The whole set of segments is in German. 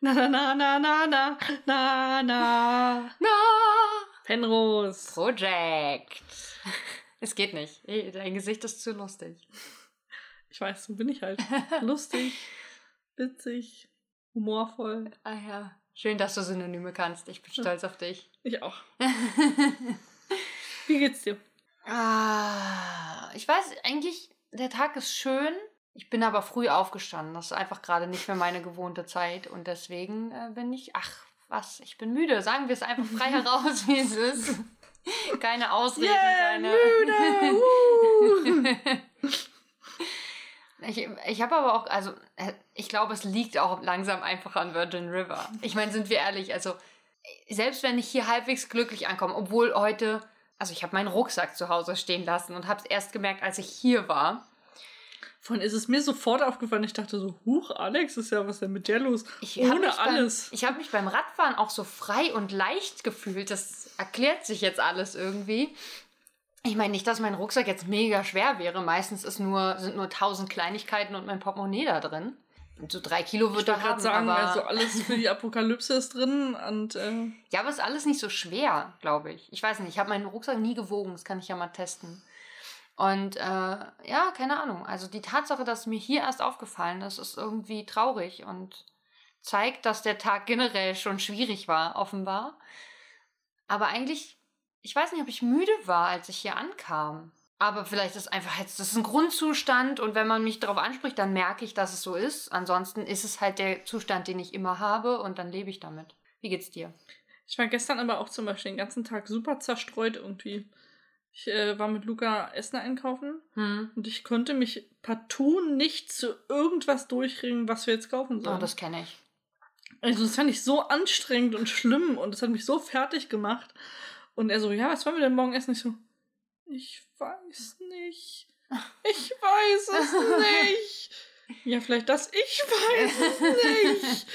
Na, na, na, na, na, na, na, na. Na! Penrose. Project. Es geht nicht. Dein Gesicht ist zu lustig. Ich weiß, so bin ich halt. Lustig, witzig, humorvoll. Ah ja. Schön, dass du Synonyme kannst. Ich bin stolz auf dich. Ich auch. Wie geht's dir? Ah, ich weiß eigentlich, der Tag ist schön. Ich bin aber früh aufgestanden. Das ist einfach gerade nicht mehr meine gewohnte Zeit. Und deswegen äh, bin ich, ach, was, ich bin müde. Sagen wir es einfach frei heraus, wie es ist. Keine Ausreden, Yeah, keine. müde, uh. Ich, ich habe aber auch, also äh, ich glaube, es liegt auch langsam einfach an Virgin River. Ich meine, sind wir ehrlich, also selbst wenn ich hier halbwegs glücklich ankomme, obwohl heute, also ich habe meinen Rucksack zu Hause stehen lassen und habe es erst gemerkt, als ich hier war. Von ist es mir sofort aufgefallen. Ich dachte so, huch, Alex, ist ja was denn mit dir los? Ich Ohne mich beim- alles. Ich habe mich beim Radfahren auch so frei und leicht gefühlt. Das erklärt sich jetzt alles irgendwie. Ich meine nicht, dass mein Rucksack jetzt mega schwer wäre. Meistens ist nur, sind nur tausend Kleinigkeiten und mein Portemonnaie da drin. Und so drei Kilo ich wird er gerade haben. sagen, aber, also alles für die Apokalypse ist drin und äh, ja, aber ist alles nicht so schwer, glaube ich. Ich weiß nicht, ich habe meinen Rucksack nie gewogen. Das kann ich ja mal testen. Und äh, ja, keine Ahnung. Also die Tatsache, dass mir hier erst aufgefallen ist, ist irgendwie traurig und zeigt, dass der Tag generell schon schwierig war, offenbar. Aber eigentlich, ich weiß nicht, ob ich müde war, als ich hier ankam. Aber vielleicht ist einfach jetzt, das ist ein Grundzustand und wenn man mich darauf anspricht, dann merke ich, dass es so ist. Ansonsten ist es halt der Zustand, den ich immer habe und dann lebe ich damit. Wie geht's dir? ich war gestern aber auch zum Beispiel den ganzen Tag super zerstreut irgendwie. Ich äh, war mit Luca Essen einkaufen Hm. und ich konnte mich partout nicht zu irgendwas durchringen, was wir jetzt kaufen sollen. Oh, das kenne ich. Also das fand ich so anstrengend und schlimm und das hat mich so fertig gemacht. Und er so, ja, was wollen wir denn morgen essen? Ich so, ich weiß nicht. Ich weiß es nicht. Ja, vielleicht das, ich weiß es nicht.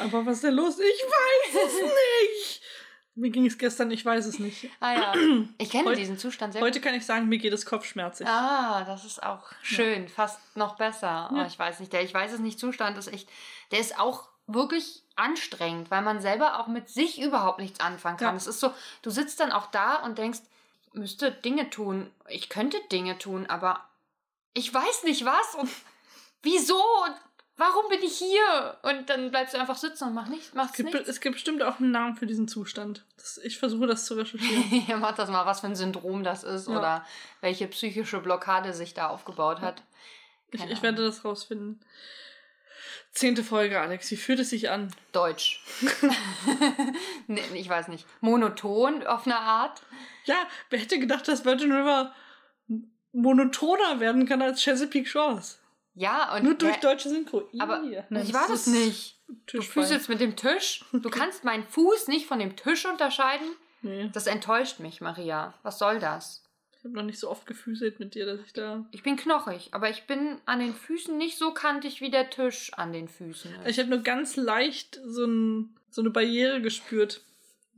Aber was ist denn los? Ich weiß es nicht. Mir ging es gestern, ich weiß es nicht. Ah ja, ich kenne Heut- diesen Zustand sehr Heute kann ich sagen, mir geht es kopfschmerzig. Ah, das ist auch schön, fast noch besser. Oh, Ja. ich weiß nicht, der ich weiß es nicht Zustand ist echt, der ist auch wirklich anstrengend, weil man selber auch mit sich überhaupt nichts anfangen kann. Ja. Es ist so, du sitzt dann auch da und denkst, ich müsste Dinge tun, ich könnte Dinge tun, aber ich weiß nicht was und wieso und warum bin ich hier? Und dann bleibst du einfach sitzen und mach nicht, Es machst gibt, nichts. es gibt bestimmt auch einen Namen für diesen Zustand. Das, ich versuche das zu recherchieren. Ja, mach das mal, was für ein Syndrom das ist Ja. oder welche psychische Blockade sich da aufgebaut hat. Ich, ich werde das rausfinden. Zehnte Folge, Alex. Wie fühlt es sich an? Deutsch. nee, ich weiß nicht. Monoton auf eine Art. Ja, wer hätte gedacht, dass Virgin River monotoner werden kann als Chesapeake Shores? Ja, und Nur durch ja, deutsche Synchro. aber Ih, ich war das nicht. Du Tischbein. fühlst jetzt mit dem Tisch. Du kannst meinen Fuß nicht von dem Tisch unterscheiden. Nee, Das enttäuscht mich, Maria. Was soll das? ich habe noch nicht so oft gefüßelt mit dir, dass ich da. Ich bin knochig, aber ich bin an den Füßen nicht so kantig wie der Tisch an den Füßen. ist. Ich habe nur ganz leicht so, ein, so eine Barriere gespürt.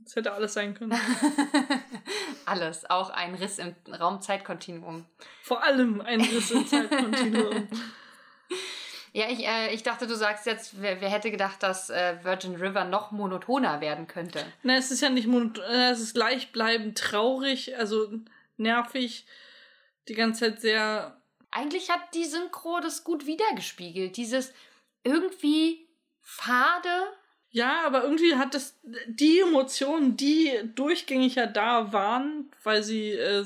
Das hätte alles sein können. Alles, auch ein Riss im Raum-Zeit-Kontinuum. Vor allem ein Riss im Zeitkontinuum. Ja, ich, äh, ich dachte, du sagst jetzt, wer, wer hätte gedacht, dass äh, Virgin River noch monotoner werden könnte? Na, es ist ja nicht monoton, äh, es ist gleichbleibend traurig, also nervig, die ganze Zeit sehr. Eigentlich hat die Synchro das gut wiedergespiegelt. Dieses irgendwie fade. Ja, aber irgendwie hat das die Emotionen, die durchgängig ja da waren, weil sie äh,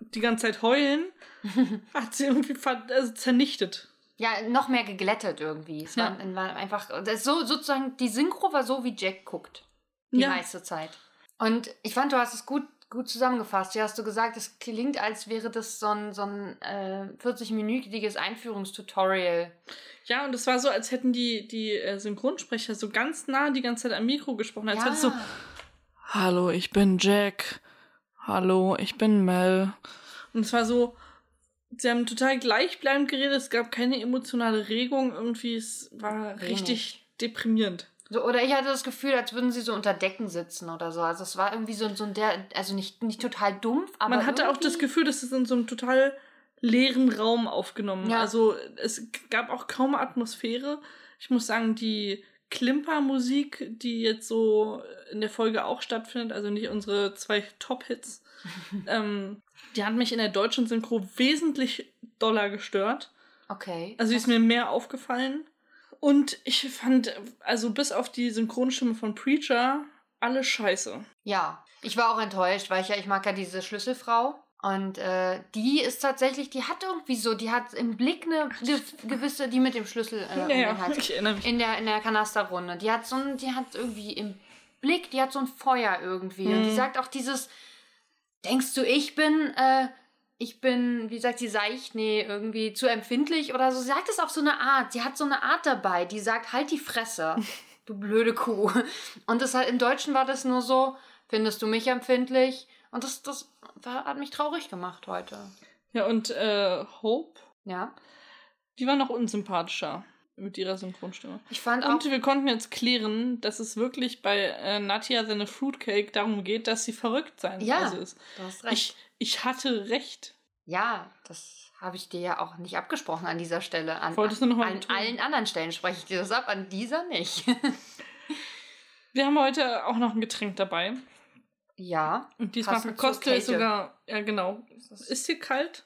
die ganze Zeit heulen, hat sie irgendwie also zernichtet. Ja, noch mehr geglättet irgendwie. Es war, war einfach. Das so, sozusagen, die Synchro war so, wie Jack guckt. Die Ja. meiste Zeit. Und ich fand, du hast es gut, gut zusammengefasst. Hier hast du gesagt, es klingt, als wäre das so ein, so ein äh, 40-minütiges Einführungstutorial. Ja, und es war so, als hätten die, die äh, Synchronsprecher so ganz nah die ganze Zeit am Mikro gesprochen. Als wäre es so, Hallo, ich bin Jack. Hallo, ich bin Mel. Und es war so, sie haben total gleichbleibend geredet, es gab keine emotionale Regung, irgendwie, es war Wenig. richtig deprimierend. So, oder ich hatte das Gefühl, als würden sie so unter Decken sitzen oder so. Also es war irgendwie so, so ein der, also nicht, nicht total dumpf, aber. Man hatte auch das Gefühl, dass es in so einem total leeren Raum aufgenommen. Ja. Also es gab auch kaum Atmosphäre. Ich muss sagen, die Klimper-Musik, die jetzt so in der Folge auch stattfindet, also nicht unsere zwei Top-Hits, ähm, die hat mich in der deutschen Synchro wesentlich doller gestört. Okay. Also die ist mir mehr aufgefallen. Und ich fand, also bis auf die Synchronstimme von Preacher, alle scheiße. Ja, ich war auch enttäuscht, weil ich ja, ich mag ja diese Schlüsselfrau. Und äh, die ist tatsächlich, die hat irgendwie so, die hat im Blick eine, gewisse, die mit dem Schlüssel äh, um Ja, ja, den Hals. ich erinnere mich. in der in der Kanasterrunde. Die hat so ein, die hat irgendwie im Blick, die hat so ein Feuer irgendwie. Und die Mhm. sagt auch dieses, denkst du, ich bin, äh, ich bin, wie sagt sie, seicht, nee, irgendwie zu empfindlich oder so. Sie sagt es auf so eine Art. Sie hat so eine Art dabei, die sagt, halt die Fresse, du blöde Kuh. Und das halt, im Deutschen war das nur so, findest du mich empfindlich? Und das, das war, hat mich traurig gemacht heute. Ja, und äh, Hope, Ja. die war noch unsympathischer mit ihrer Synchronstimme. Ich fand auch. Und wir konnten jetzt klären, dass es wirklich bei äh, Nadja seine Fruitcake darum geht, dass sie verrückt sein Ja, also ist. Du hast recht. Ich, ich hatte recht. Ja, das habe ich dir ja auch nicht abgesprochen an dieser Stelle. An, Wolltest du noch mal an allen anderen Stellen spreche ich dir das ab, an dieser nicht. Wir haben heute auch noch ein Getränk dabei. Ja. Und diesmal Passend zur kostet es Kälte. sogar, ja genau. Ist hier kalt?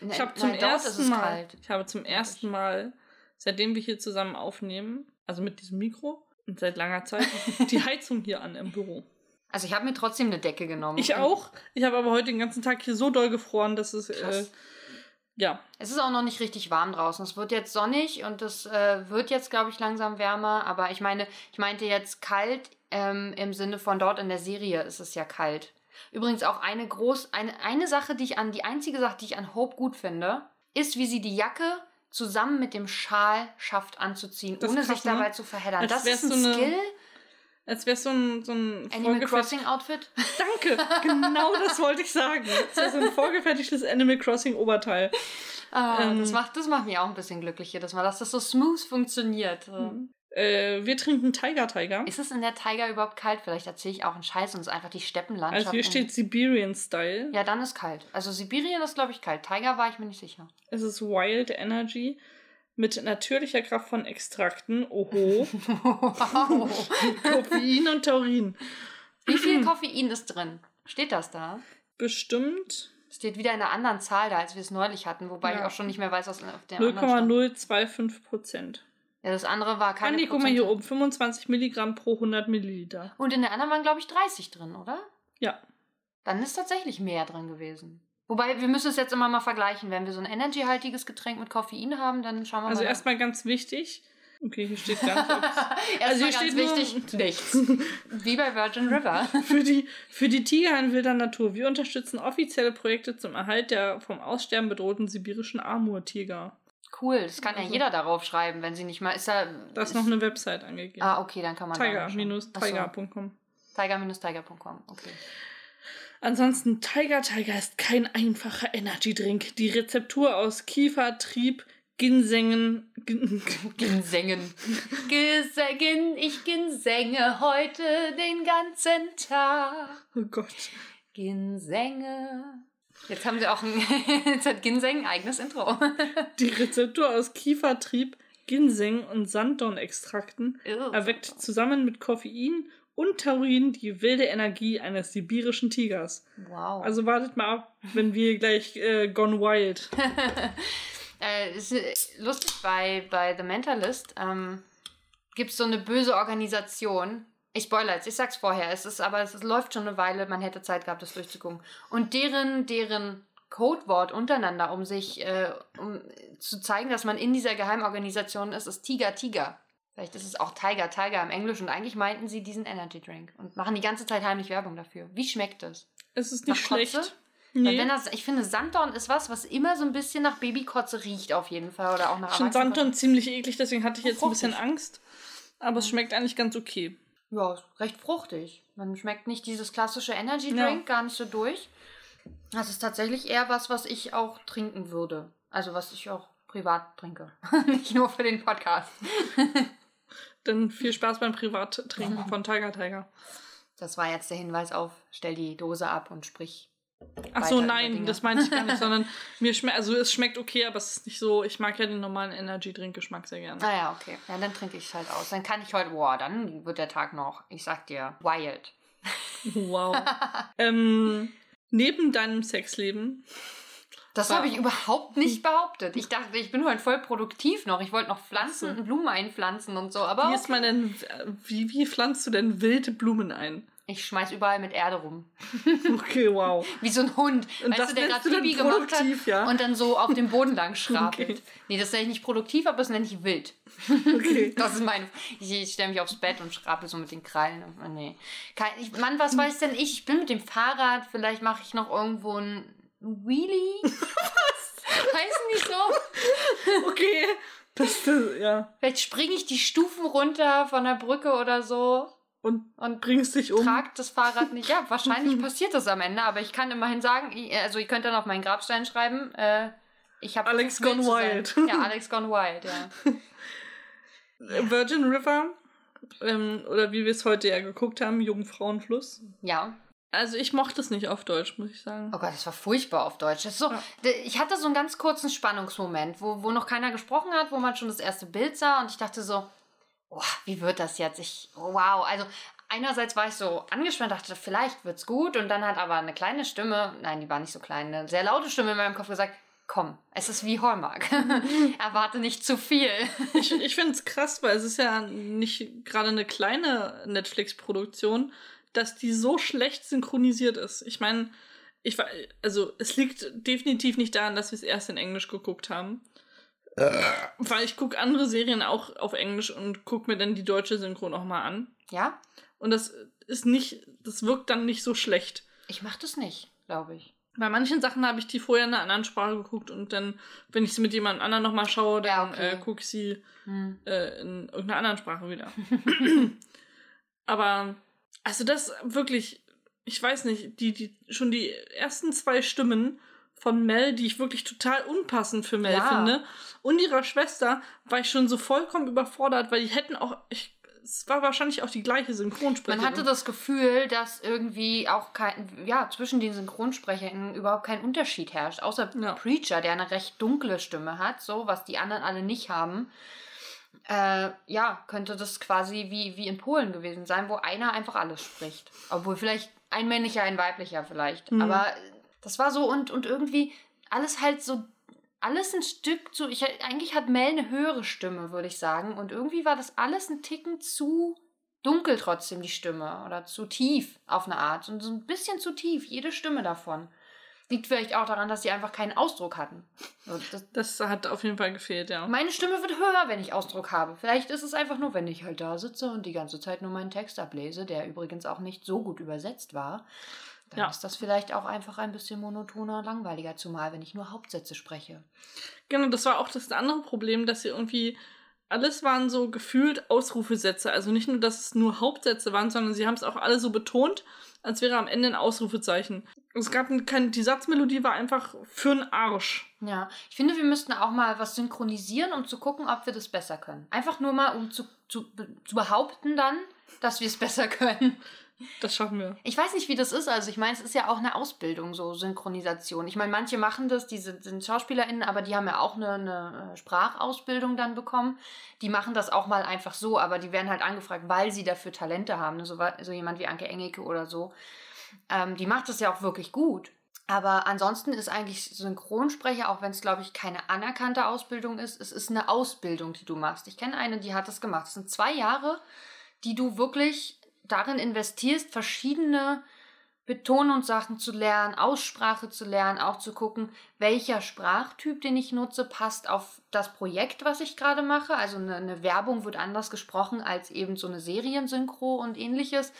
Ne, Ich habe zum nein, ersten Mal, kalt. ich habe zum ersten Mal, seitdem wir hier zusammen aufnehmen, also mit diesem Mikro und seit langer Zeit, die Heizung hier an im Büro. Also ich habe mir trotzdem eine Decke genommen. Ich auch. Ich habe aber heute den ganzen Tag hier so doll gefroren, dass es, äh, ja, Es ist auch noch nicht richtig warm draußen. Es wird jetzt sonnig und es äh, wird jetzt, glaube ich, langsam wärmer. Aber ich meine, ich meinte jetzt kalt ähm, im Sinne von dort in der Serie ist es ja kalt. Übrigens auch eine groß, eine, eine Sache, die ich an, die einzige Sache, die ich an Hope gut finde, ist, wie sie die Jacke zusammen mit dem Schal schafft anzuziehen, Das ohne krass, sich ne? dabei zu verheddern. Das ist ein so eine Skill. als wäre so ein, so ein Animal Crossing Outfit. Danke, genau das wollte ich sagen. Das ist so ein vorgefertigtes Animal Crossing Oberteil. Ah, Ähm. das, macht, das macht mich auch ein bisschen glücklich Mal, dass das so smooth funktioniert. So. Äh, wir trinken Tiger Tiger. Ist es in der Tiger überhaupt kalt? Vielleicht erzähle ich auch einen Scheiß und es ist einfach die Steppenlandschaft. Also hier steht Siberian Style. Ja, dann ist kalt. Also Sibirien ist, glaube ich, kalt. Tiger war ich mir nicht sicher. Es ist Wild Energy mit natürlicher Kraft von Extrakten. Oho. wow. Koffein und Taurin. Wie viel Koffein ist drin? Steht das da? Bestimmt Steht wieder in einer anderen Zahl da, als wir es neulich hatten, wobei ich Ja. auch schon nicht mehr weiß, was auf der anderen stand. 0,025 Prozent. Ja, das andere war keine Andi, guck mal hier oben. 25 Milligramm pro 100 Milliliter. Und in der anderen waren, glaube ich, 30 drin, oder? Ja. Dann ist tatsächlich mehr drin gewesen. Wobei, wir müssen es jetzt immer mal vergleichen. Wenn wir so ein energiehaltiges Getränk mit Koffein haben, dann schauen wir Also mal. erstmal ganz wichtig. Okay, hier steht gar nicht. ob's- Erstmal Also hier steht nur- wichtig, nichts. Wie bei Virgin River. Für die, für die Tiger in wilder Natur. Wir unterstützen offizielle Projekte zum Erhalt der vom Aussterben bedrohten sibirischen Amurtiger. Cool, das kann ja Also- jeder darauf schreiben, wenn sie nicht mal. Ist da. Da ist ist, noch eine Website angegeben. Ah, okay, dann kann man. Tiger-tiger.com. Tiger-tiger.com, okay. Ansonsten, Tiger Tiger ist kein einfacher Energy-Drink. Die Rezeptur aus Kiefer, Trieb, Ginsengen. Gin Ginsengen. Gesängen, ich ginsenge heute den ganzen Tag. oh Gott. Ginsenge. Jetzt haben sie auch ein. Jetzt hat Ginseng ein eigenes Intro. Die Rezeptur aus Kiefer, Trieb, Ginseng und Sanddornextrakten erweckt zusammen mit Koffein und Taurin die wilde Energie eines sibirischen Tigers. Wow. Also wartet mal ab, wenn wir gleich äh, Gone Wild. Äh, ist lustig, bei, bei The Mentalist ähm, gibt es so eine böse Organisation. Ich spoilere jetzt, ich sag's vorher. Es ist aber, es läuft schon eine Weile, man hätte Zeit gehabt, das durchzugucken. Und deren, deren Codewort untereinander, um sich, äh, um zu zeigen, dass man in dieser Geheimorganisation ist, ist Tiger Tiger. Vielleicht ist es auch Tiger Tiger im Englisch und eigentlich meinten sie diesen Energy Drink und machen die ganze Zeit heimlich Werbung dafür. Wie schmeckt es? Es ist nicht Kotze? schlecht. Weil Nee. Wenn das, ich finde, Sanddorn ist was, was immer so ein bisschen nach Babykotze riecht, auf jeden Fall. Oder auch nach Ich finde. Sanddorn ziemlich eklig, deswegen hatte ich jetzt ein bisschen. Angst. Aber es schmeckt eigentlich ganz okay. Ja, recht fruchtig. Man schmeckt nicht dieses klassische Energy Ja. Drink, gar nicht so durch. Das ist tatsächlich eher was, was ich auch trinken würde. Also was ich auch privat trinke. nicht nur für den Podcast. Dann viel Spaß beim Privattrinken von Tiger Tiger. Das war jetzt der Hinweis auf, stell die Dose ab und sprich Ach so, nein, das meinte ich gar nicht, sondern mir schmeckt, also es schmeckt okay, aber es ist nicht so, ich mag ja den normalen Energy-Drink-Geschmack sehr gerne. Ah ja, okay. Ja, dann trinke ich es halt aus. Dann kann ich heute, boah, dann wird der Tag noch, ich sag dir, wild. Wow. ähm, neben deinem Sexleben. Das habe ich überhaupt nicht behauptet. Ich dachte, ich bin heute voll produktiv noch. Ich wollte noch Pflanzen und Blumen einpflanzen und so. Aber wie, ist man denn, wie, wie pflanzt du denn wilde Blumen ein? Ich schmeiß überall mit Erde rum. Okay, wow. Wie so ein Hund, Und weißt das du, der gerade Pipi gemacht hat ja? und dann so auf dem Boden lang schrapelt. Okay. Nee, das nenne ich nicht produktiv, aber das nenne ich wild. Okay. Das ist meine. Ich, ich stelle mich aufs Bett und schrapel so mit den Krallen. Und, nee. Kein, ich, Mann, was weiß denn ich? Ich bin mit dem Fahrrad, vielleicht mache ich noch irgendwo ein Wheelie. was? Heißt nicht so? Okay. Das, das, ja. Vielleicht springe ich die Stufen runter von der Brücke oder so. Und, Und bringst dich um. tragt das Fahrrad nicht. Ja, wahrscheinlich passiert das am Ende, aber ich kann immerhin sagen, ich- also ihr könnt dann auf meinen Grabstein schreiben, äh, ich habe Alex gone wild. Ja, Alex gone wild, ja. Virgin River, ähm, oder wie wir es heute ja geguckt haben, Jungfrauenfluss. Ja. Also ich mochte es nicht auf Deutsch, muss ich sagen. Oh Gott, das war furchtbar auf Deutsch. So, Ja. Ich hatte so einen ganz kurzen Spannungsmoment, wo, wo noch keiner gesprochen hat, wo man schon das erste Bild sah und ich dachte so, oh, wie wird das jetzt? Ich, wow, also einerseits war ich so angespannt, dachte, vielleicht wird's gut und dann hat aber eine kleine Stimme, nein, die war nicht so klein, eine sehr laute Stimme in meinem Kopf gesagt, komm, es ist wie Hallmark. Erwarte nicht zu viel. Ich, ich finde es krass, weil es ist ja nicht gerade eine kleine Netflix-Produktion, dass die so schlecht synchronisiert ist. Ich meine, ich war, also es liegt definitiv nicht daran, dass wir es erst in Englisch geguckt haben. Weil ich gucke andere Serien auch auf Englisch und gucke mir dann die deutsche Synchro nochmal an. Ja, Und das ist nicht, das wirkt dann nicht so schlecht. ich mach das nicht, glaube ich. Bei manchen Sachen habe ich die vorher in einer anderen Sprache geguckt und dann, wenn ich sie mit jemand anderem nochmal schaue, dann Ja, okay. äh, gucke ich sie Hm. äh, in irgendeiner anderen Sprache wieder. Aber, also das wirklich, ich weiß nicht, die, die, schon die ersten zwei Stimmen von Mel, die ich wirklich total unpassend für Mel Ja. finde, und ihrer Schwester, war ich schon so vollkommen überfordert, weil die hätten auch, ich, es war wahrscheinlich auch die gleiche Synchronsprecherin. Man hatte das Gefühl, dass irgendwie auch kein, ja, zwischen den SynchronsprecherInnen überhaupt kein Unterschied herrscht. Außer Ja. Preacher, der eine recht dunkle Stimme hat, so, was die anderen alle nicht haben. Äh, ja, könnte das quasi wie, wie in Polen gewesen sein, wo einer einfach alles spricht. Obwohl vielleicht ein männlicher, ein weiblicher vielleicht. Mhm. Aber das war so und, und irgendwie alles halt so, alles ein Stück zu. Ich, eigentlich hat Mel eine höhere Stimme, würde ich sagen. Und irgendwie war das alles ein Ticken zu dunkel trotzdem, die Stimme. Oder zu tief auf eine Art. Und so ein bisschen zu tief, jede Stimme davon. Liegt vielleicht auch daran, dass sie einfach keinen Ausdruck hatten. Das, Das hat auf jeden Fall gefehlt, ja. meine Stimme wird höher, wenn ich Ausdruck habe. Vielleicht ist es einfach nur, wenn ich halt da sitze und die ganze Zeit nur meinen Text ablese, der übrigens auch nicht so gut übersetzt war. Dann Ja. ist das vielleicht auch einfach ein bisschen monotoner, langweiliger, zumal wenn ich nur Hauptsätze spreche. Genau, das war auch das andere Problem, dass sie irgendwie alles waren so gefühlt Ausrufesätze. Also nicht nur, dass es nur Hauptsätze waren, sondern sie haben es auch alle so betont, als wäre am Ende ein Ausrufezeichen. Es gab kein, die Satzmelodie war einfach für'n Arsch. Ja, ich finde, wir müssten auch mal was synchronisieren, um zu gucken, ob wir das besser können. Einfach nur mal, um zu, zu, zu behaupten dann, dass wir es besser können. Das schaffen wir. Ich weiß nicht, wie das ist. Also ich meine, es ist ja auch eine Ausbildung, so Synchronisation. Ich meine, manche machen das, die sind, sind SchauspielerInnen, aber die haben ja auch eine, eine äh, Sprachausbildung dann bekommen. Die machen das auch mal einfach so, aber die werden halt angefragt, weil sie dafür Talente haben. So, so jemand wie Anke Engelke oder so. Ähm, die macht das ja auch wirklich gut. Aber ansonsten ist eigentlich Synchronsprecher, auch wenn es, glaube ich, keine anerkannte Ausbildung ist, es ist eine Ausbildung, die du machst. Ich kenne eine, die hat das gemacht. Es sind zwei Jahre, die du wirklich darin investierst, verschiedene Betonungssachen zu lernen, Aussprache zu lernen, auch zu gucken, welcher Sprachtyp, den ich nutze, passt auf das Projekt, was ich gerade mache. Also eine, eine Werbung wird anders gesprochen als eben so eine Seriensynchro und ähnliches.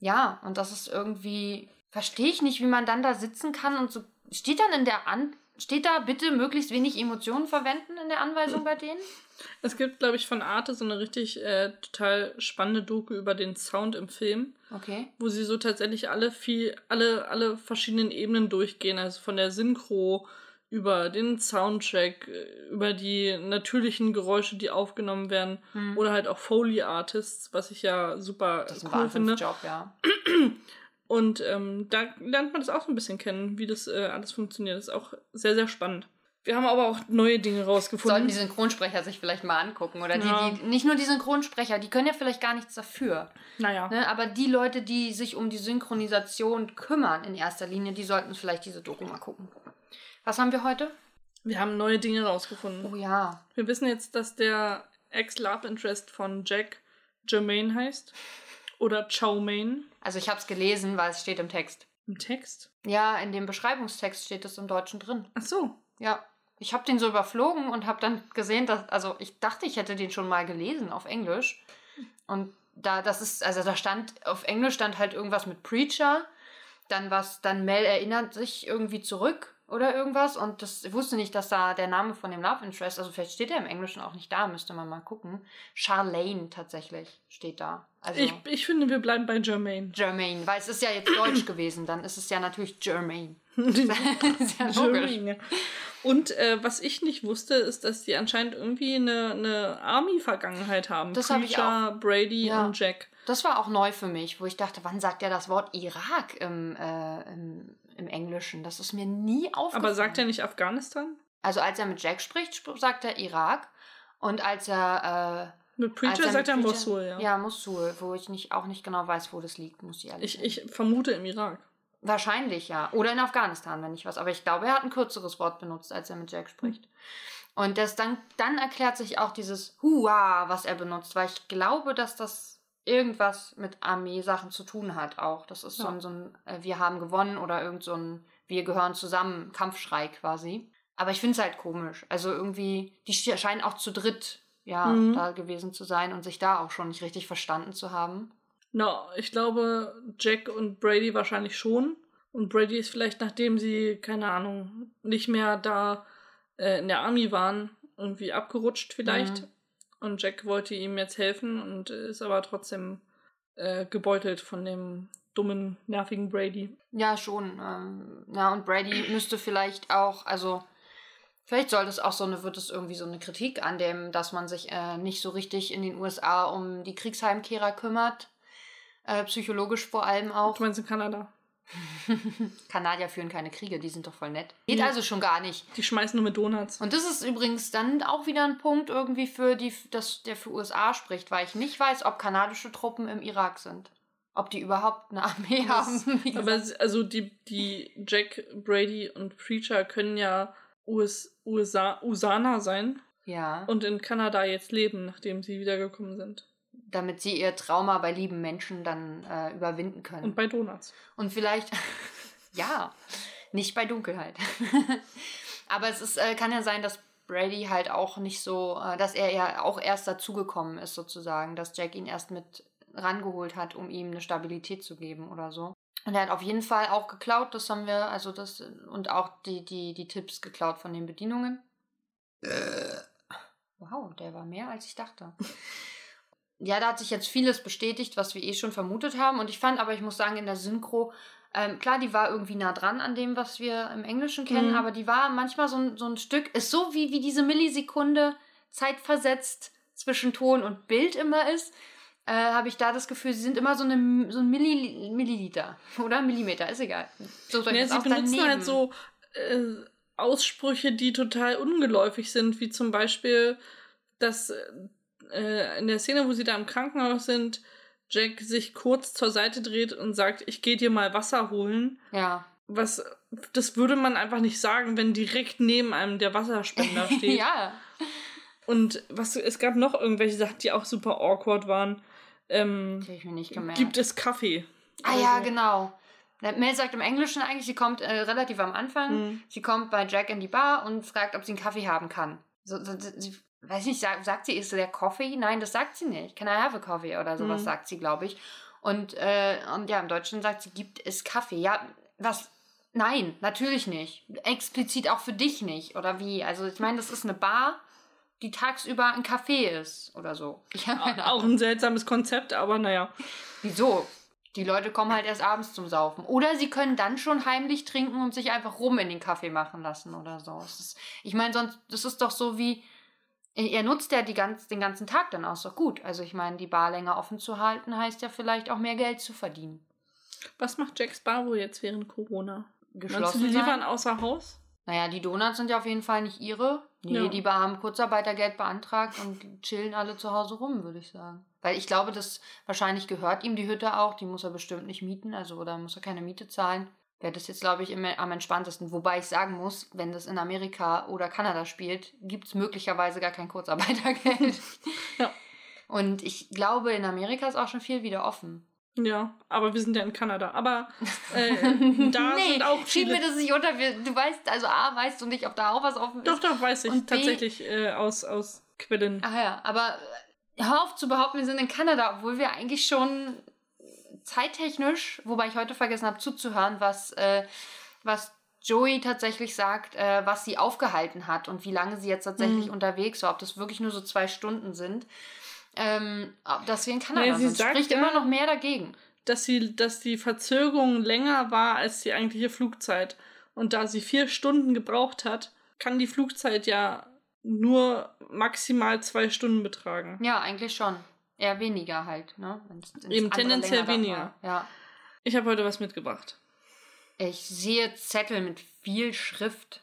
Ja, und das ist irgendwie, verstehe ich nicht, wie man dann da sitzen kann und so, steht dann in der An, steht da bitte möglichst wenig Emotionen verwenden in der Anweisung bei denen? Es gibt, glaube ich, von Arte so eine richtig äh, total spannende Doku über den Sound im Film, Okay. wo sie so tatsächlich alle viel, alle, alle verschiedenen Ebenen durchgehen. Also von der Synchro über den Soundtrack, äh, über die natürlichen Geräusche, die aufgenommen werden. Hm. Oder halt auch Foley Artists, was ich ja super das ist ein cool finde. Wahnsinnsjob, ja. Und ähm, da lernt man das auch so ein bisschen kennen, wie das äh, alles funktioniert. Das ist auch sehr, sehr spannend. Wir haben aber auch neue Dinge rausgefunden. Sollten die Synchronsprecher sich vielleicht mal angucken. Oder Ja. die, die, nicht nur die Synchronsprecher, die können ja vielleicht gar nichts dafür. Naja. Ne? Aber die Leute, die sich um die Synchronisation kümmern in erster Linie, die sollten vielleicht diese Doku mal gucken. Was haben wir heute? Wir haben neue Dinge rausgefunden. Oh ja. Wir wissen jetzt, dass der Ex-Love-Interest von Jack Jermaine heißt. Oder Chow Mein Also ich habe es gelesen, weil es steht im Text. im Text. Ja, in dem Beschreibungstext steht es im Deutschen drin. Ach so. Ja. Ich habe den so überflogen und habe dann gesehen, dass, also ich dachte, ich hätte den schon mal gelesen auf Englisch. Und da, das ist, also da stand, auf Englisch stand halt irgendwas mit Preacher, dann was, dann Mel erinnert sich irgendwie zurück oder irgendwas und das, ich wusste nicht, dass da der Name von dem Love Interest, also vielleicht steht er im Englischen auch nicht da, müsste man mal gucken. Charlene tatsächlich steht da. Also Ich, ich finde, wir bleiben bei Jermaine. Germaine, weil es ist ja jetzt Deutsch gewesen, dann ist es ja natürlich Germaine. ist ja ja. Und äh, was ich nicht wusste, ist, dass die anscheinend irgendwie eine, eine Army-Vergangenheit haben. Das hab ich Preacher, Brady Ja. und Jack. Das war auch neu für mich, wo ich dachte, wann sagt er das Wort Irak im, äh, im, im Englischen? Das ist mir nie aufgefallen. Aber sagt er nicht Afghanistan? Also als er mit Jack spricht, sp sagt er Irak. Und als er... Äh, Mit Preacher er sagt er Mosul, ja. Ja, Mosul, wo ich nicht, auch nicht genau weiß, wo das liegt, muss ich ehrlich Ich, sagen. ich vermute im Irak. Wahrscheinlich, ja. Oder in Afghanistan, wenn nicht was. Aber ich glaube, er hat ein kürzeres Wort benutzt, als er mit Jack spricht. Und das dann, dann erklärt sich auch dieses Hua, was er benutzt, weil ich glaube, dass das irgendwas mit Armeesachen zu tun hat auch. Das ist so Ja. ein, so ein äh, Wir haben gewonnen oder irgend so ein Wir gehören zusammen Kampfschrei quasi. Aber ich finde es halt komisch. Also irgendwie, die sch- scheinen auch zu dritt ja, Mhm. da gewesen zu sein und sich da auch schon nicht richtig verstanden zu haben. Na, ich glaube, Jack und Brady wahrscheinlich schon. Und Brady ist vielleicht, nachdem sie, keine Ahnung, nicht mehr da äh, in der Army waren, irgendwie abgerutscht vielleicht. Mhm. Und Jack wollte ihm jetzt helfen und ist aber trotzdem äh, gebeutelt von dem dummen, nervigen Brady. Ja, schon. Ähm, ja, und Brady müsste vielleicht auch, also vielleicht sollte es auch so eine, wird es irgendwie so eine Kritik an dem, dass man sich äh, nicht so richtig in den USA um die Kriegsheimkehrer kümmert. Äh, psychologisch vor allem auch. Du meinst in Kanada? Kanadier führen keine Kriege, die sind doch voll nett. Geht Ja. also schon gar nicht. Die schmeißen nur mit Donuts. Und das ist übrigens dann auch wieder ein Punkt irgendwie für die, das, der für USA spricht, weil ich nicht weiß, ob kanadische Truppen im Irak sind. Ob die überhaupt eine Armee Das- haben. Aber also die, die Jack, Brady und Preacher können ja US, USA, Usaner sein ja. und in Kanada jetzt leben, nachdem sie wiedergekommen sind. Damit sie ihr Trauma bei lieben Menschen dann äh, überwinden können. Und bei Donuts. Und vielleicht, ja, nicht bei Dunkelheit. Aber es ist, äh, kann ja sein, dass Brady halt auch nicht so, äh, dass er ja auch erst dazugekommen ist sozusagen, dass Jack ihn erst mit rangeholt hat, um ihm eine Stabilität zu geben oder so. Und er hat auf jeden Fall auch geklaut, das haben wir, also das, und auch die, die, die Tipps geklaut von den Bedienungen. Wow, der war mehr als ich dachte. Ja, da hat sich jetzt vieles bestätigt, was wir eh schon vermutet haben. Und ich fand aber, ich muss sagen, in der Synchro, ähm, klar, die war irgendwie nah dran an dem, was wir im Englischen kennen, Mhm. aber die war manchmal so ein, so ein Stück, ist so wie, wie diese Millisekunde zeitversetzt zwischen Ton und Bild immer ist, äh, habe ich da das Gefühl, sie sind immer so, eine, so ein Milli, Milliliter oder Millimeter, ist egal. So soll Ja, sie auch benutzen daneben. halt so äh, Aussprüche, die total ungeläufig sind, wie zum Beispiel, dass äh, in der Szene, wo sie da im Krankenhaus sind, Jack sich kurz zur Seite dreht und sagt, ich gehe dir mal Wasser holen. Ja. Was, das würde man einfach nicht sagen, wenn direkt neben einem der Wasserspender steht. ja. Und was, es gab noch irgendwelche Sachen, die auch super awkward waren. Ähm, Das habe ich mir nicht gemerkt. gibt es Kaffee? Ah Oder ja, genau. Mel sagt im Englischen eigentlich, sie kommt äh, relativ am Anfang, Mhm. sie kommt bei Jack in die Bar und fragt, ob sie einen Kaffee haben kann. So, so, sie, weiß nicht, sagt, sagt sie, ist der Coffee? Nein, das sagt sie nicht. Can I have a coffee? Oder sowas Mhm. sagt sie, glaube ich. Und, äh, und ja, im Deutschen sagt sie, gibt es Kaffee? Ja, was? Nein, natürlich nicht. Explizit auch für dich nicht. Oder wie? Also ich meine, das ist eine Bar, die tagsüber ein Café ist oder so. Ich keine Auch ein seltsames Konzept, aber naja. Wieso? Die Leute kommen halt erst abends zum Saufen. Oder sie können dann schon heimlich trinken und sich einfach rum in den Kaffee machen lassen oder so. Ist, ich meine, sonst, das ist doch so wie, er nutzt ja ganz, den ganzen Tag dann auch so gut. Also ich meine, die Bar länger offen zu halten, heißt ja vielleicht auch mehr Geld zu verdienen. Was macht Jack Sparrow jetzt während Corona? Geschlossen die liefern außer Haus? Naja, die Donuts sind ja auf jeden Fall nicht ihre. Nee, Ja. die haben Kurzarbeitergeld beantragt und chillen alle zu Hause rum, würde ich sagen. Weil ich glaube, das wahrscheinlich gehört ihm die Hütte auch. Die muss er bestimmt nicht mieten, also oder muss er keine Miete zahlen. Wäre das jetzt, glaube ich, immer am entspanntesten. Wobei ich sagen muss, wenn das in Amerika oder Kanada spielt, gibt es möglicherweise gar kein Kurzarbeitergeld. Ja. Und ich glaube, in Amerika ist auch schon viel wieder offen. Ja, aber wir sind ja in Kanada. Aber äh, da nee, sind auch schieb viele... mir das nicht unter. Du weißt, also A, weißt du nicht, ob da auch was offen ist. Doch, doch, weiß ich. Tatsächlich äh, aus, aus Quellen. Ach ja, aber hör auf zu behaupten, wir sind in Kanada, obwohl wir eigentlich schon zeittechnisch, wobei ich heute vergessen habe zuzuhören, was, äh, was Joey tatsächlich sagt, äh, was sie aufgehalten hat und wie lange sie jetzt tatsächlich Mhm. unterwegs war, ob das wirklich nur so zwei Stunden sind. Ähm, dass wir in Kanada Nee, sie sind, sagt spricht ja- immer noch mehr dagegen. dass, sie, dass die Verzögerung länger war als die eigentliche Flugzeit. Und da sie vier Stunden gebraucht hat, kann die Flugzeit ja nur maximal zwei Stunden betragen. Ja, eigentlich schon. Eher weniger halt, ne? Wenn's ins Eben tendenziell weniger. Ja. Ich habe heute was mitgebracht. Ich sehe Zettel mit viel Schrift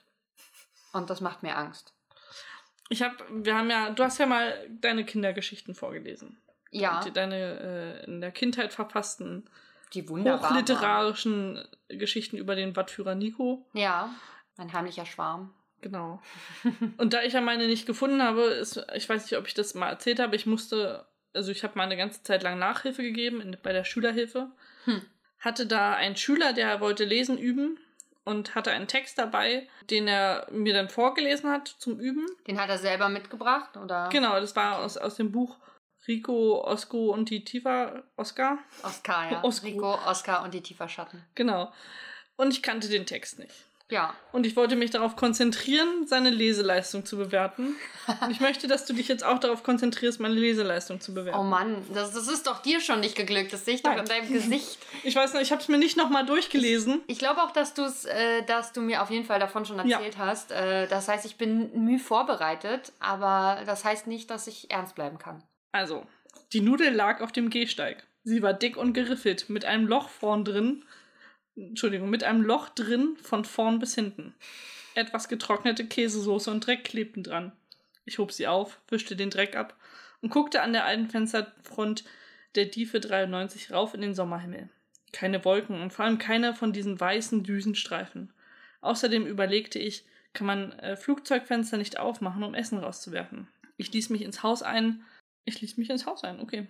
und das macht mir Angst. Ich habe, wir haben ja, du hast ja mal deine Kindergeschichten vorgelesen. Ja, Die, deine äh, in der Kindheit verfassten die wunderbar. waren. hochliterarischen Geschichten über den Wattführer Nico. Ja, ein heimlicher Schwarm. Genau. Und da ich ja meine nicht gefunden habe, ist, ich weiß nicht, ob ich das mal erzählt habe, ich musste, also ich habe mal eine ganze Zeit lang Nachhilfe gegeben in, bei der Schülerhilfe. Hm. Hatte da einen Schüler, der wollte lesen üben und hatte einen Text dabei, den er mir dann vorgelesen hat zum Üben. Den hat er selber mitgebracht, oder? Genau, das war aus, aus dem Buch Rico, Osko und die Tifa, Oscar. Oscar, ja. Osko. Rico, Oscar und die tiefer Schatten. Genau. Und ich kannte den Text nicht. Ja. Und ich wollte mich darauf konzentrieren, seine Leseleistung zu bewerten. Und ich möchte, dass du dich jetzt auch darauf konzentrierst, meine Leseleistung zu bewerten. Oh Mann, das, das ist doch dir schon nicht geglückt. Das sehe ich doch Nein. in deinem Gesicht. Ich weiß nicht, ich habe es mir nicht nochmal durchgelesen. Ich glaube auch, dass, du's, äh, dass du mir auf jeden Fall davon schon Ja. erzählt hast. Äh, das heißt, ich bin müh vorbereitet, aber das heißt nicht, dass ich ernst bleiben kann. Also, die Nudel lag auf dem Gehsteig. Sie war dick und geriffelt, mit einem Loch vorn drin. Entschuldigung, mit einem Loch drin von vorn bis hinten. Etwas getrocknete Käsesoße und Dreck klebten dran. Ich hob sie auf, wischte den Dreck ab und guckte an der alten Fensterfront der Diefe 93 rauf in den Sommerhimmel. Keine Wolken und vor allem keine von diesen weißen Düsenstreifen. Außerdem überlegte ich, kann man äh, Flugzeugfenster nicht aufmachen, um Essen rauszuwerfen. Ich ließ mich ins Haus ein. Ich ließ mich ins Haus ein, okay.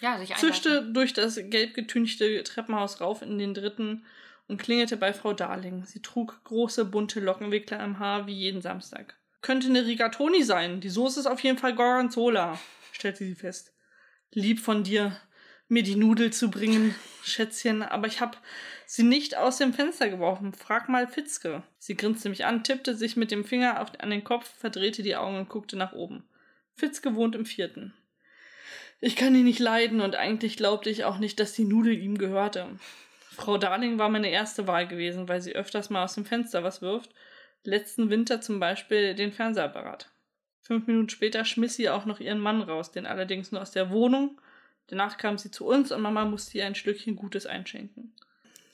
Ja, sich Zischte durch das gelb getünchte Treppenhaus rauf in den dritten und klingelte bei Frau Darling. Sie trug große, bunte Lockenwickler im Haar wie jeden Samstag. Könnte eine Rigatoni sein. Die Soße ist auf jeden Fall Gorgonzola, stellte sie fest. Lieb von dir, mir die Nudel zu bringen, Schätzchen, aber ich hab sie nicht aus dem Fenster geworfen. Frag mal Fitzke. Sie grinste mich an, tippte sich mit dem Finger auf, an den Kopf, verdrehte die Augen und guckte nach oben. Fitzke wohnt im vierten. Ich kann ihn nicht leiden und eigentlich glaubte ich auch nicht, dass die Nudel ihm gehörte. Frau Darling war meine erste Wahl gewesen, weil sie öfters mal aus dem Fenster was wirft. Letzten Winter zum Beispiel den Fernsehapparat. Fünf Minuten später schmiss sie auch noch ihren Mann raus, den allerdings nur aus der Wohnung. Danach kam sie zu uns und Mama musste ihr ein Stückchen Gutes einschenken.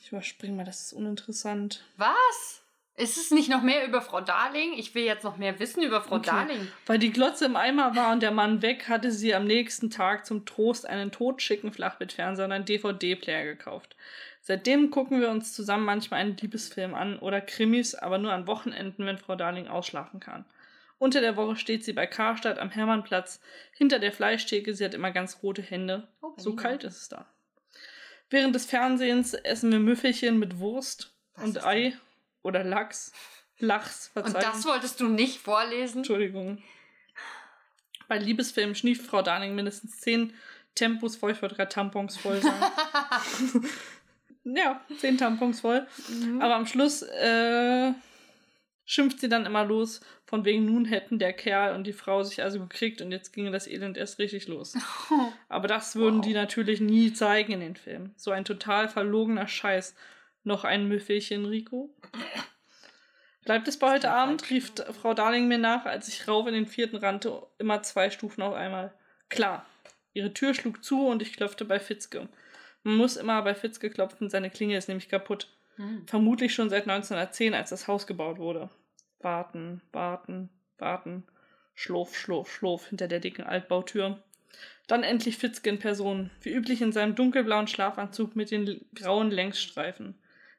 Ich überspringe mal, das ist uninteressant. Was? Ist es nicht noch mehr über Frau Darling? Ich will jetzt noch mehr wissen über Frau Okay. Darling. Weil die Glotze im Eimer war und der Mann weg, hatte sie am nächsten Tag zum Trost einen totschicken Flachbildfernseher und einen DVD-Player gekauft. Seitdem gucken wir uns zusammen manchmal einen Liebesfilm an oder Krimis, aber nur an Wochenenden, wenn Frau Darling ausschlafen kann. Unter der Woche steht sie bei Karstadt am Hermannplatz, hinter der Fleischtheke, sie hat immer ganz rote Hände. Oh, So kalt ist es da. Während des Fernsehens essen wir Müffelchen mit Wurst Was und Ei oder Lachs. Lachs, Und Verzeihung. das wolltest du nicht vorlesen? Entschuldigung. Bei Liebesfilmen schnieft Frau Darling mindestens zehn Tempos voll. Ich wollte gerade Tampons voll sagen. ja, zehn Tampons voll. Mhm. Aber am Schluss äh, schimpft sie dann immer los, von wegen nun hätten der Kerl und die Frau sich also gekriegt und jetzt ginge das Elend erst richtig los. Aber das würden Wow. die natürlich nie zeigen in den Filmen. So ein total verlogener Scheiß. Noch ein Müffelchen, Rico? Bleibt es bei heute Abend? rief Frau Darling mir nach, als ich rauf in den vierten rannte, immer zwei Stufen auf einmal. Klar. Ihre Tür schlug zu und ich klopfte bei Fitzke. Man muss immer bei Fitzke klopfen, seine Klinge ist nämlich kaputt. Hm. Vermutlich schon seit 1910, als das Haus gebaut wurde. Warten, warten, warten. Schlurf, schlurf, schlurf hinter der dicken Altbautür. Dann endlich Fitzke in Person, wie üblich in seinem dunkelblauen Schlafanzug mit den grauen Längsstreifen.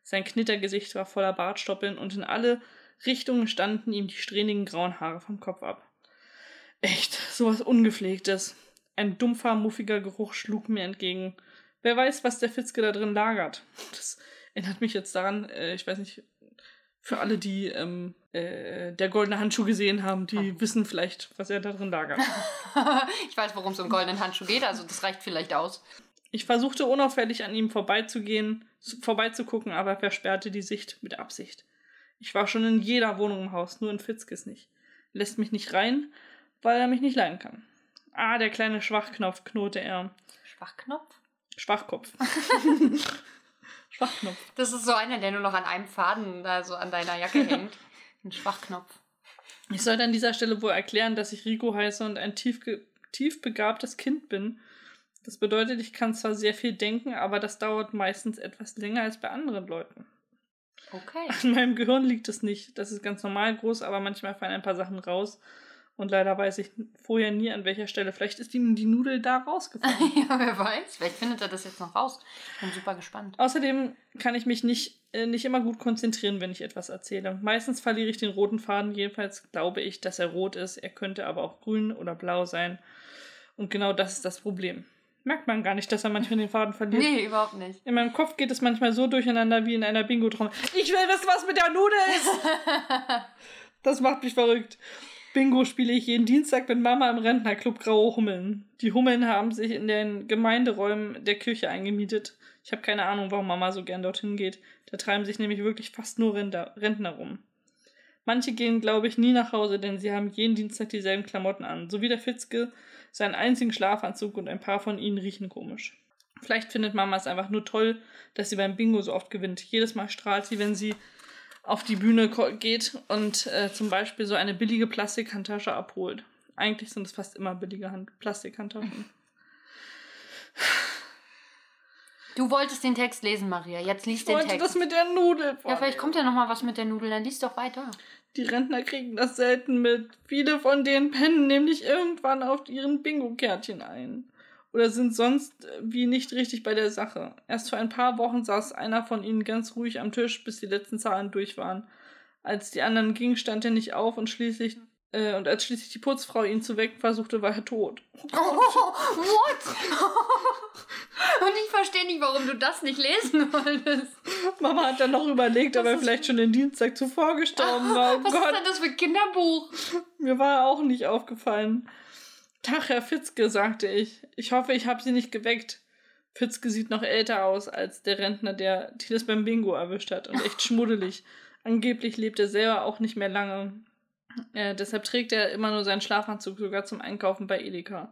Sein Knittergesicht war voller Bartstoppeln und in alle Richtungen standen ihm die strähnigen grauen Haare vom Kopf ab. Echt, sowas Ungepflegtes. Ein dumpfer, muffiger Geruch schlug mir entgegen. Wer weiß, was der Fitzke da drin lagert. Das erinnert mich jetzt daran, äh, ich weiß nicht, für alle, die ähm, äh, der goldene Handschuh gesehen haben, die wissen vielleicht, was er da drin lagert. ich weiß, worum es um goldenen Handschuh geht, also das reicht vielleicht aus. Ich versuchte unauffällig an ihm vorbeizugehen, vorbeizugucken, aber er versperrte die Sicht mit Absicht. Ich war schon in jeder Wohnung im Haus, nur in Fitzkes nicht. Lässt mich nicht rein, weil er mich nicht leiden kann. Ah, der kleine Schwachknopf, knurrte er. Schwachknopf? Schwachkopf. Schwachknopf. Das ist so einer, der nur noch an einem Faden da so an deiner Jacke hängt. Ein Schwachknopf. Ich sollte an dieser Stelle wohl erklären, dass ich Rico heiße und ein tief, tief begabtes Kind bin. Das bedeutet, ich kann zwar sehr viel denken, aber das dauert meistens etwas länger als bei anderen Leuten. Okay. An meinem Gehirn liegt es nicht. Das ist ganz normal groß, aber manchmal fallen ein paar Sachen raus. Und leider weiß ich vorher nie, an welcher Stelle. Vielleicht ist ihm die Nudel da rausgefallen. ja, wer weiß. Vielleicht findet er das jetzt noch raus. Ich bin super gespannt. Außerdem kann ich mich nicht, äh, nicht immer gut konzentrieren, wenn ich etwas erzähle. Meistens verliere ich den roten Faden. Jedenfalls glaube ich, dass er rot ist. Er könnte aber auch grün oder blau sein. Und genau das ist das Problem. Merkt man gar nicht, dass er manchmal den Faden verliert. Nee, überhaupt nicht. In meinem Kopf geht es manchmal so durcheinander wie in einer Bingo-Trommel. Ich will wissen, was mit der Nudel ist! das macht mich verrückt. Bingo spiele ich jeden Dienstag mit Mama im Rentnerclub Graue Hummeln. Die Hummeln haben sich in den Gemeinderäumen der Kirche eingemietet. Ich habe keine Ahnung, warum Mama so gern dorthin geht. Da treiben sich nämlich wirklich fast nur Rentner, Rentner rum. Manche gehen, glaube ich, nie nach Hause, denn sie haben jeden Dienstag dieselben Klamotten an. So wie der Fitzke, seinen einzigen Schlafanzug und ein paar von ihnen riechen komisch. Vielleicht findet Mama es einfach nur toll, dass sie beim Bingo so oft gewinnt. Jedes Mal strahlt sie, wenn sie auf die Bühne geht und äh, zum Beispiel so eine billige Plastikhandtasche abholt. Eigentlich sind es fast immer billige Hand Plastikhandtaschen. Du wolltest den Text lesen, Maria. Jetzt liest Ich den wollte Text. das mit der Nudel ja, vielleicht kommt ja noch mal was mit der Nudel. Dann liest doch weiter. Die Rentner kriegen das selten mit. Viele von denen pennen nämlich irgendwann auf ihren Bingo-Kärtchen ein. Oder sind sonst wie nicht richtig bei der Sache. Erst vor ein paar Wochen saß einer von ihnen ganz ruhig am Tisch, bis die letzten Zahlen durch waren. Als die anderen gingen, stand er nicht auf und schließlich äh, und als schließlich die Putzfrau ihn zu wecken versuchte, war er tot. Oh, what? Und ich verstehe nicht, warum du das nicht lesen wolltest. Mama hat dann noch überlegt, ob er ist- vielleicht schon den Dienstag zuvor gestorben war. Oh Was ist Gott, denn das für ein Kinderbuch? mir war auch nicht aufgefallen. Tag, Herr Fitzke, sagte ich. Ich hoffe, ich habe Sie nicht geweckt. Fitzke sieht noch älter aus als der Rentner, der das beim Bingo erwischt hat und echt schmuddelig. Angeblich lebt er selber auch nicht mehr lange. Äh, deshalb trägt er immer nur seinen Schlafanzug sogar zum Einkaufen bei Edeka.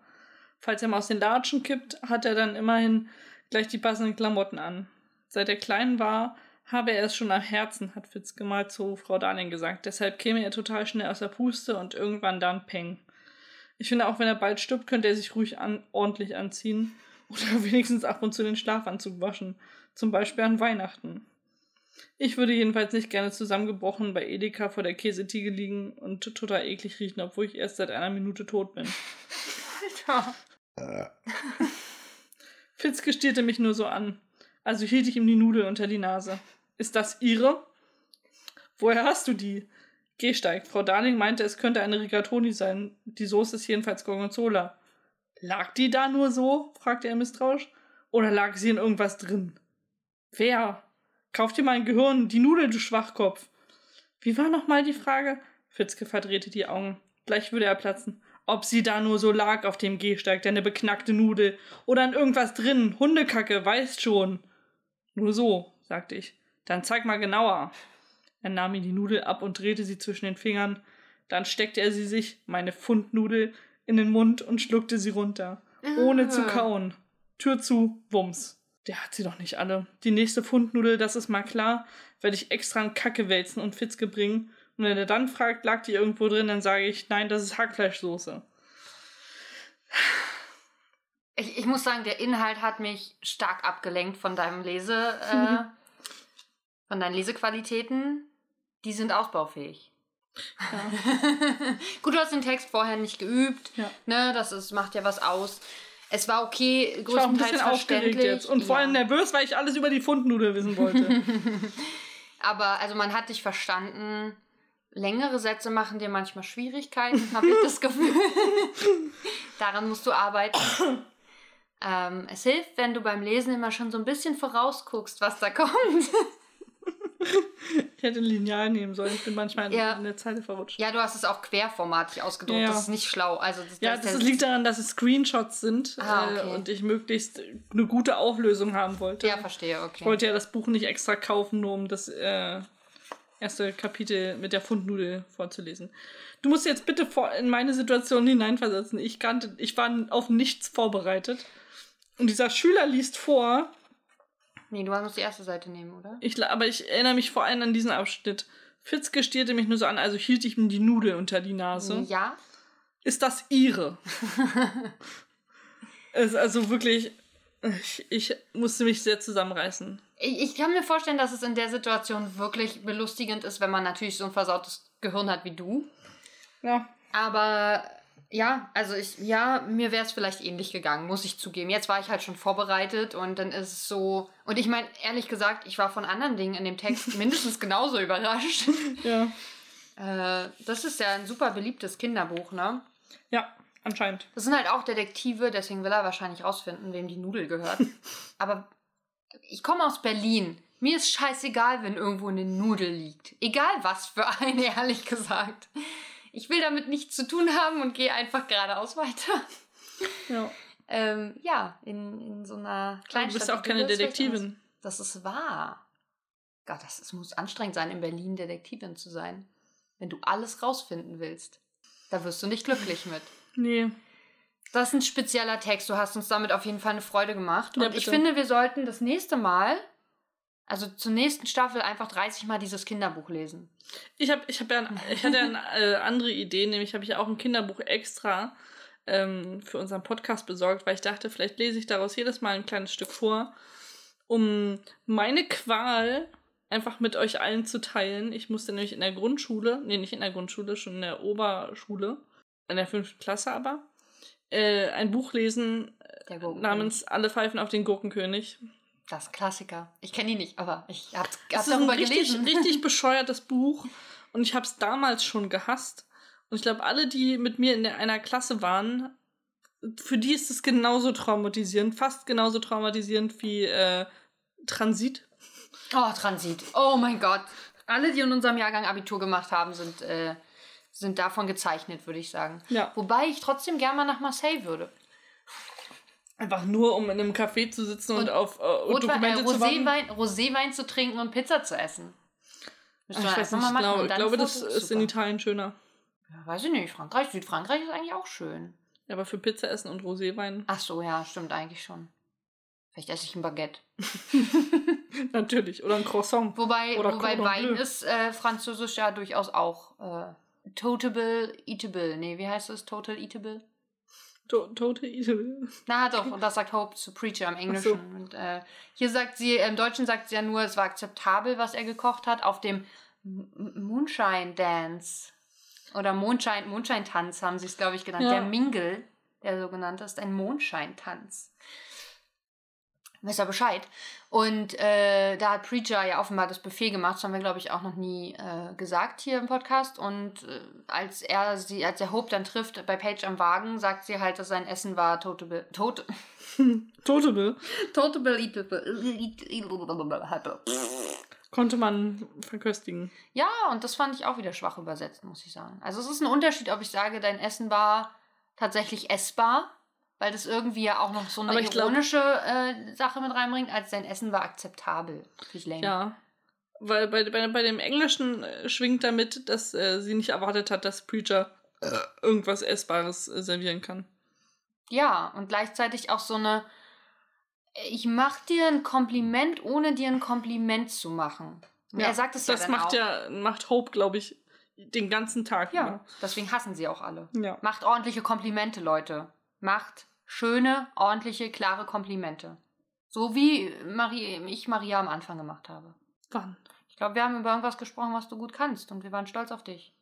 Falls er mal aus den Latschen kippt, hat er dann immerhin gleich die passenden Klamotten an. Seit er klein war, habe er es schon am Herzen, hat Fitzke mal zu Frau Darling gesagt. Deshalb käme er total schnell aus der Puste und irgendwann dann Peng. Ich finde, auch wenn er bald stirbt, könnte er sich ruhig an, ordentlich anziehen oder wenigstens ab und zu den Schlafanzug waschen. Zum Beispiel an Weihnachten. Ich würde jedenfalls nicht gerne zusammengebrochen bei Edeka vor der Käsetiege liegen und total eklig riechen, obwohl ich erst seit einer Minute tot bin. Alter. Fitzke stierte mich nur so an. Also hielt ich ihm die Nudel unter die Nase. Ist das Ihre? Woher hast du die? Gehsteig. Frau Darling meinte, es könnte eine Rigatoni sein. Die Soße ist jedenfalls Gorgonzola. Lag die da nur so? fragte er misstrauisch. Oder lag sie in irgendwas drin? Wer? Kauf dir mal ein Gehirn, die Nudel, du Schwachkopf. Wie war nochmal die Frage? Fitzke verdrehte die Augen. Gleich würde er platzen. Ob sie da nur so lag auf dem Gehsteig, deine beknackte Nudel. Oder in irgendwas drin. Hundekacke, weißt schon. Nur so, sagte ich. Dann zeig mal genauer. Er nahm ihm die Nudel ab und drehte sie zwischen den Fingern. Dann steckte er sie sich, meine Pfundnudel, in den Mund und schluckte sie runter. Ohne zu Ah. kauen. Tür zu, Wumms. Der hat sie doch nicht alle. Die nächste Pfundnudel, das ist mal klar, werde ich extra in Kacke wälzen und Fitzke bringen. Und wenn er dann fragt, lag die irgendwo drin, dann sage ich, nein, das ist Hackfleischsoße. Ich, ich ich muss sagen, der Inhalt hat mich stark abgelenkt von deinem Lese, äh, von deinen Lesequalitäten. Die sind ausbaufähig. Ja. Gut, du hast den Text vorher nicht geübt. Ja. Ne, das ist, macht ja was aus. Es war okay, Ich war auch ein größtenteils bisschen aufgeregt verständlich. jetzt und vor allem ja. nervös, weil ich alles über die Fundnudel wissen wollte. Aber also man hat dich verstanden. Längere Sätze machen dir manchmal Schwierigkeiten, habe ich das Gefühl. Daran musst du arbeiten. Ähm, es hilft, wenn du beim Lesen immer schon so ein bisschen vorausguckst, was da kommt. Ich hätte ein Lineal nehmen sollen. Ich bin manchmal Ja. in der Zeile verrutscht. Ja, du hast es auch querformatig ausgedruckt. Ja. Das ist nicht schlau. Also das, Ja, das, das liegt daran, dass es Screenshots sind Ah, äh, okay. und ich möglichst eine gute Auflösung haben wollte. Ja, verstehe, okay. Ich wollte ja das Buch nicht extra kaufen, nur um das äh, erste Kapitel mit der Fundnudel vorzulesen. Du musst jetzt bitte vor in meine Situation hineinversetzen. Ich kannte, ich war auf nichts vorbereitet. Und dieser Schüler liest vor, Nee, du musst die erste Seite nehmen, oder? ich, aber ich erinnere mich vor allem an diesen Abschnitt. Fitzke stierte mich nur so an, also hielt ich ihm die Nudel unter die Nase. Ja. Ist das ihre? es ist also wirklich, ich, ich musste mich sehr zusammenreißen. Ich, ich kann mir vorstellen, dass es in der Situation wirklich belustigend ist, wenn man natürlich so ein versautes Gehirn hat wie du. Ja. Aber ja, also ich, ja, mir wäre es vielleicht ähnlich gegangen, muss ich zugeben. Jetzt war ich halt schon vorbereitet und dann ist es so. Und ich meine, ehrlich gesagt, ich war von anderen Dingen in dem Text mindestens genauso überrascht. Ja. Äh, das ist ja ein super beliebtes Kinderbuch, ne? Ja, anscheinend. Das sind halt auch Detektive, deswegen will er wahrscheinlich rausfinden, wem die Nudel gehört. Aber ich komme aus Berlin. Mir ist scheißegal, wenn irgendwo eine Nudel liegt. Egal was für eine, ehrlich gesagt. Ich will damit nichts zu tun haben und gehe einfach geradeaus weiter. Ja. Ähm, ja, in, in so einer Du Kleinstadt. bist auch keine du Detektivin. Das ist wahr. Gott, das, das muss anstrengend sein, in Berlin Detektivin zu sein. Wenn du alles rausfinden willst. Da wirst du nicht glücklich mit. Nee. Das ist ein spezieller Text. Du hast uns damit auf jeden Fall eine Freude gemacht. Und Ja, ich finde, wir sollten das nächste Mal, also zur nächsten Staffel, einfach 30 Mal dieses Kinderbuch lesen. Ich, hab, ich, hab ja, ein- ich hatte ja eine äh, andere Idee, nämlich habe ich ja auch ein Kinderbuch extra ähm, für unseren Podcast besorgt, weil ich dachte, vielleicht lese ich daraus jedes Mal ein kleines Stück vor, um meine Qual einfach mit euch allen zu teilen. Ich musste nämlich in der Grundschule, nee, nicht in der Grundschule, schon in der Oberschule, in der fünften Klasse aber, äh, ein Buch lesen namens Alle pfeifen auf den Gurkenkönig. Das Klassiker. Ich kenne ihn nicht, aber ich habe hab ist ein darüber richtig, gelesen. richtig bescheuertes Buch und ich habe es damals schon gehasst. Und ich glaube, alle, die mit mir in der, einer Klasse waren, für die ist es genauso traumatisierend, fast genauso traumatisierend wie äh, Transit. Oh, Transit. Oh mein Gott. Alle, die in unserem Jahrgang Abitur gemacht haben, sind, äh, sind davon gezeichnet, würde ich sagen. Ja. Wobei ich trotzdem gerne mal nach Marseille würde. Einfach nur, um in einem Café zu sitzen und, Und auf äh, und Rotwein, äh, Dokumente zu warten. Roséwein, Roséwein zu trinken und Pizza zu essen. Müsste Ich weiß nicht, mal ich machen. glaube, ich das ist in. Italien schöner. Ja, weiß ich nicht. Frankreich, Südfrankreich ist eigentlich auch schön. Ja, aber für Pizza essen und Roséwein Ach so, ja, stimmt eigentlich schon. Vielleicht esse ich ein Baguette. natürlich. Oder ein Croissant. Wobei, Oder wobei Cordon Wein Bleu. ist äh, französisch ja durchaus auch äh, totable, eatable. Nee, wie heißt es? Total eatable? To Tote Idol. Na doch, und das sagt Hope to Preacher im Englischen. so. Und äh, hier sagt sie, im Deutschen sagt sie ja nur, es war akzeptabel, was er gekocht hat, auf dem M- M- Moonshine Dance. Oder Mondschein, Mondscheintanz haben sie es, glaube ich, genannt. Ja. Der Mingle, der sogenannte, ist ein Mondscheintanz. Wisst ihr Bescheid? Und äh, da hat Preacher ja offenbar das Buffet gemacht, das haben wir, glaube ich, auch noch nie äh, gesagt hier im Podcast. Und äh, als er sie, als er Hope dann trifft bei Paige am Wagen, sagt sie halt, dass sein Essen war totable, tot, Totable totable eatable. konnte man verköstigen. Ja, und das fand ich auch wieder schwach übersetzt, muss ich sagen. Also es ist ein Unterschied, ob ich sage, dein Essen war tatsächlich essbar, weil das irgendwie ja auch noch so eine ich glaub- ironische äh, Sache mit reinbringt, als dein Essen war akzeptabel. Ich lame. Ja. Weil bei, bei, bei dem Englischen äh, schwingt damit, dass äh, sie nicht erwartet hat, dass Preacher äh, irgendwas Essbares äh, servieren kann. Ja, und gleichzeitig auch so eine, ich mach dir ein Kompliment, ohne dir ein Kompliment zu machen. er sagt es ja Das dann macht auch. ja, macht Hope, glaube ich, den ganzen Tag. Ja, deswegen hassen sie auch alle. Ja. Macht ordentliche Komplimente, Leute. Macht schöne, ordentliche, klare Komplimente. So wie Marie, ich Maria am Anfang gemacht habe. Wann? Ich glaube, wir haben über irgendwas gesprochen, was du gut kannst und wir waren stolz auf dich.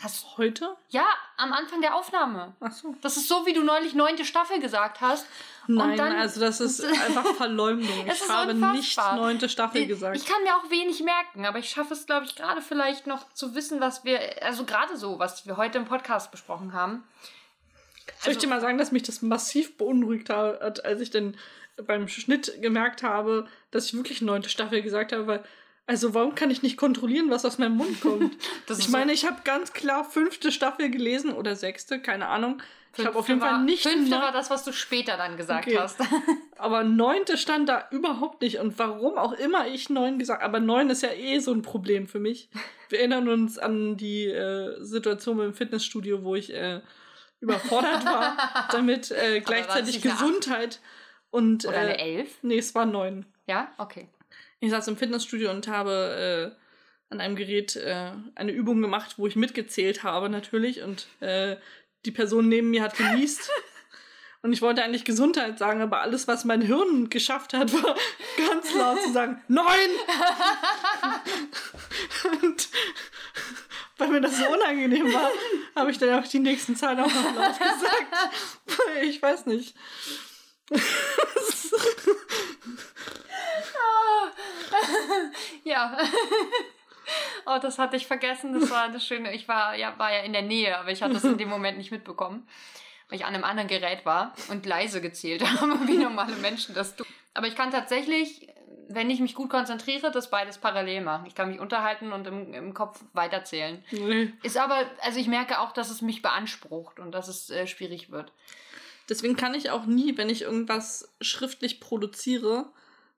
Hast heute? Ja, am Anfang der Aufnahme. Ach so. Das ist so, wie du neulich neunte Staffel gesagt hast. Nein, dann- also das ist einfach Verleumdung. Ich habe unfassbar. nicht neunte Staffel gesagt. Ich kann mir auch wenig merken, aber ich schaffe es, glaube ich, gerade vielleicht noch zu wissen, was wir, also gerade so, was wir heute im Podcast besprochen haben. Soll ich dir mal sagen, dass mich das massiv beunruhigt hat, als ich dann beim Schnitt gemerkt habe, dass ich wirklich neunte Staffel gesagt habe, weil, also warum kann ich nicht kontrollieren, was aus meinem Mund kommt? Ich meine, ich habe ganz klar fünfte Staffel gelesen oder sechste, keine Ahnung. Ich habe auf jeden Fall nicht Fünfte war das, was du später dann gesagt Okay. hast. aber neunte stand da überhaupt nicht. Und warum auch immer ich neun gesagt aber neun ist ja eh so ein Problem für mich. Wir erinnern uns an die äh, Situation im Fitnessstudio, wo ich äh, überfordert war, damit äh, gleichzeitig? Gesundheit und. Oder eine äh, Elf. nee, es war neun. Ja, okay. Ich saß im Fitnessstudio und habe äh, an einem Gerät äh, eine Übung gemacht, wo ich mitgezählt habe natürlich und äh, die Person neben mir hat genießt. Und ich wollte eigentlich Gesundheit sagen, aber alles, was mein Hirn geschafft hat, war ganz laut zu sagen, neun! und weil mir das so unangenehm war, habe ich dann auch die nächsten Zahlen auch noch laut gesagt. Ich weiß nicht. Ja. Oh, das hatte ich vergessen. Das war das Schöne. Ich war ja, war ja in der Nähe, aber ich hatte es in dem Moment nicht mitbekommen, weil ich an einem anderen Gerät war und leise gezählt habe, wie normale Menschen das tun. Aber ich kann tatsächlich, wenn ich mich gut konzentriere, das beides parallel machen. Ich kann mich unterhalten und im, im Kopf weiterzählen. Nee. Ist aber, also ich merke auch, dass es mich beansprucht und dass es äh, schwierig wird. Deswegen kann ich auch nie, wenn ich irgendwas schriftlich produziere,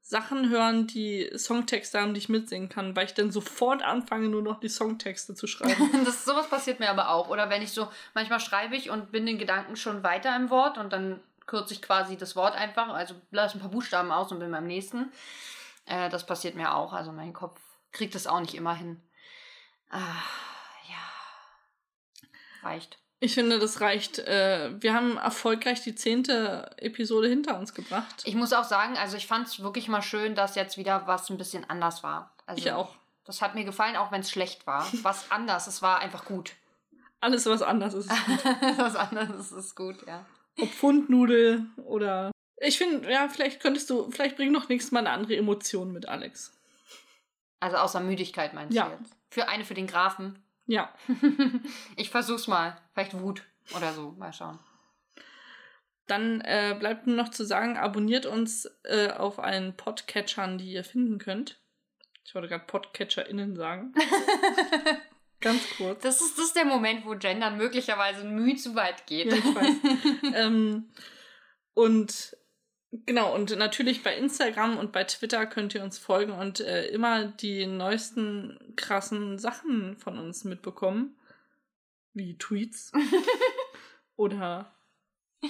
Sachen hören, die Songtexte haben, die ich mitsingen kann, weil ich dann sofort anfange, nur noch die Songtexte zu schreiben. Das, sowas passiert mir aber auch. Oder wenn ich so, manchmal schreibe ich und bin den Gedanken schon weiter im Wort und dann kürze ich quasi das Wort einfach, also lasse ein paar Buchstaben aus und bin beim nächsten. Äh, das passiert mir auch. Also mein Kopf kriegt das auch nicht immer hin. Ah, ja. Reicht. Ich finde, das reicht. Äh, wir haben erfolgreich die zehnte Episode hinter uns gebracht. Ich muss auch sagen, also ich fand es wirklich mal schön, dass jetzt wieder was ein bisschen anders war. Also, Ich auch. Das hat mir gefallen, auch wenn es schlecht war. Was anders, es war einfach gut. Alles, was anders ist. ist gut. was anderes ist gut, ja. Ob Pfundnudel oder. Ich finde, ja, vielleicht könntest du, vielleicht bring noch nächstes Mal eine andere Emotion mit, Alex. Also außer Müdigkeit meinst Ja. du jetzt? Für eine für den Grafen. Ja. ich versuch's mal. Vielleicht Wut oder so. Mal schauen. Dann äh, bleibt nur noch zu sagen, abonniert uns äh, auf allen Podcatchern, die ihr finden könnt. Ich wollte gerade PodcatcherInnen sagen. Ganz kurz. Das ist, das ist der Moment, wo Gendern möglicherweise Mühe zu weit geht. Ja, ich weiß. ähm, und genau, und natürlich bei Instagram und bei Twitter könnt ihr uns folgen und äh, immer die neuesten krassen Sachen von uns mitbekommen. Wie Tweets oder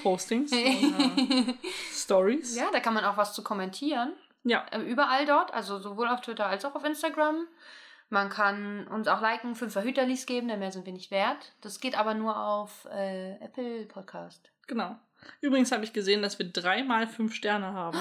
Postings oder Stories. ja, da kann man auch was zu kommentieren. Ja. Äh, Überall dort, also sowohl auf Twitter als auch auf Instagram. Man kann uns auch liken, fünf Verhüterlis geben, denn mehr sind wir nicht wert. Das geht aber nur auf äh, Apple Podcast. Genau. Übrigens habe ich gesehen, dass wir dreimal fünf Sterne haben,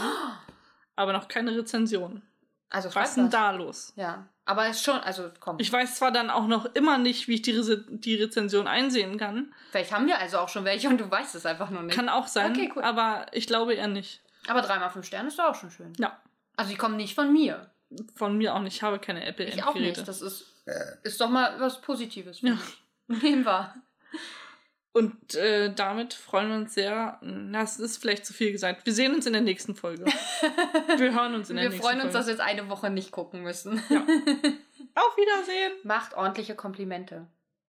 aber noch keine Rezension. Also Was ist denn da los? Ja, aber ist schon, also komm. Ich weiß zwar dann auch noch immer nicht, wie ich die, Rese die Rezension einsehen kann. Vielleicht haben wir also auch schon welche und du weißt es einfach nur nicht. Kann auch sein, Okay, cool. aber ich glaube eher nicht. aber dreimal fünf Sterne ist doch auch schon schön. Ja, Also die kommen nicht von mir. Von mir auch nicht. Ich habe keine Ich auch nicht. Das ist, ist doch mal was Positives. Ja. Nehmen wir. Und äh, damit freuen wir uns sehr. Na, Das ist vielleicht zu viel gesagt. Wir sehen uns in der nächsten Folge. wir hören uns in der Wir nächsten freuen uns, dass Folge. wir jetzt eine Woche nicht gucken müssen. Ja. Auf Wiedersehen! Macht ordentliche Komplimente.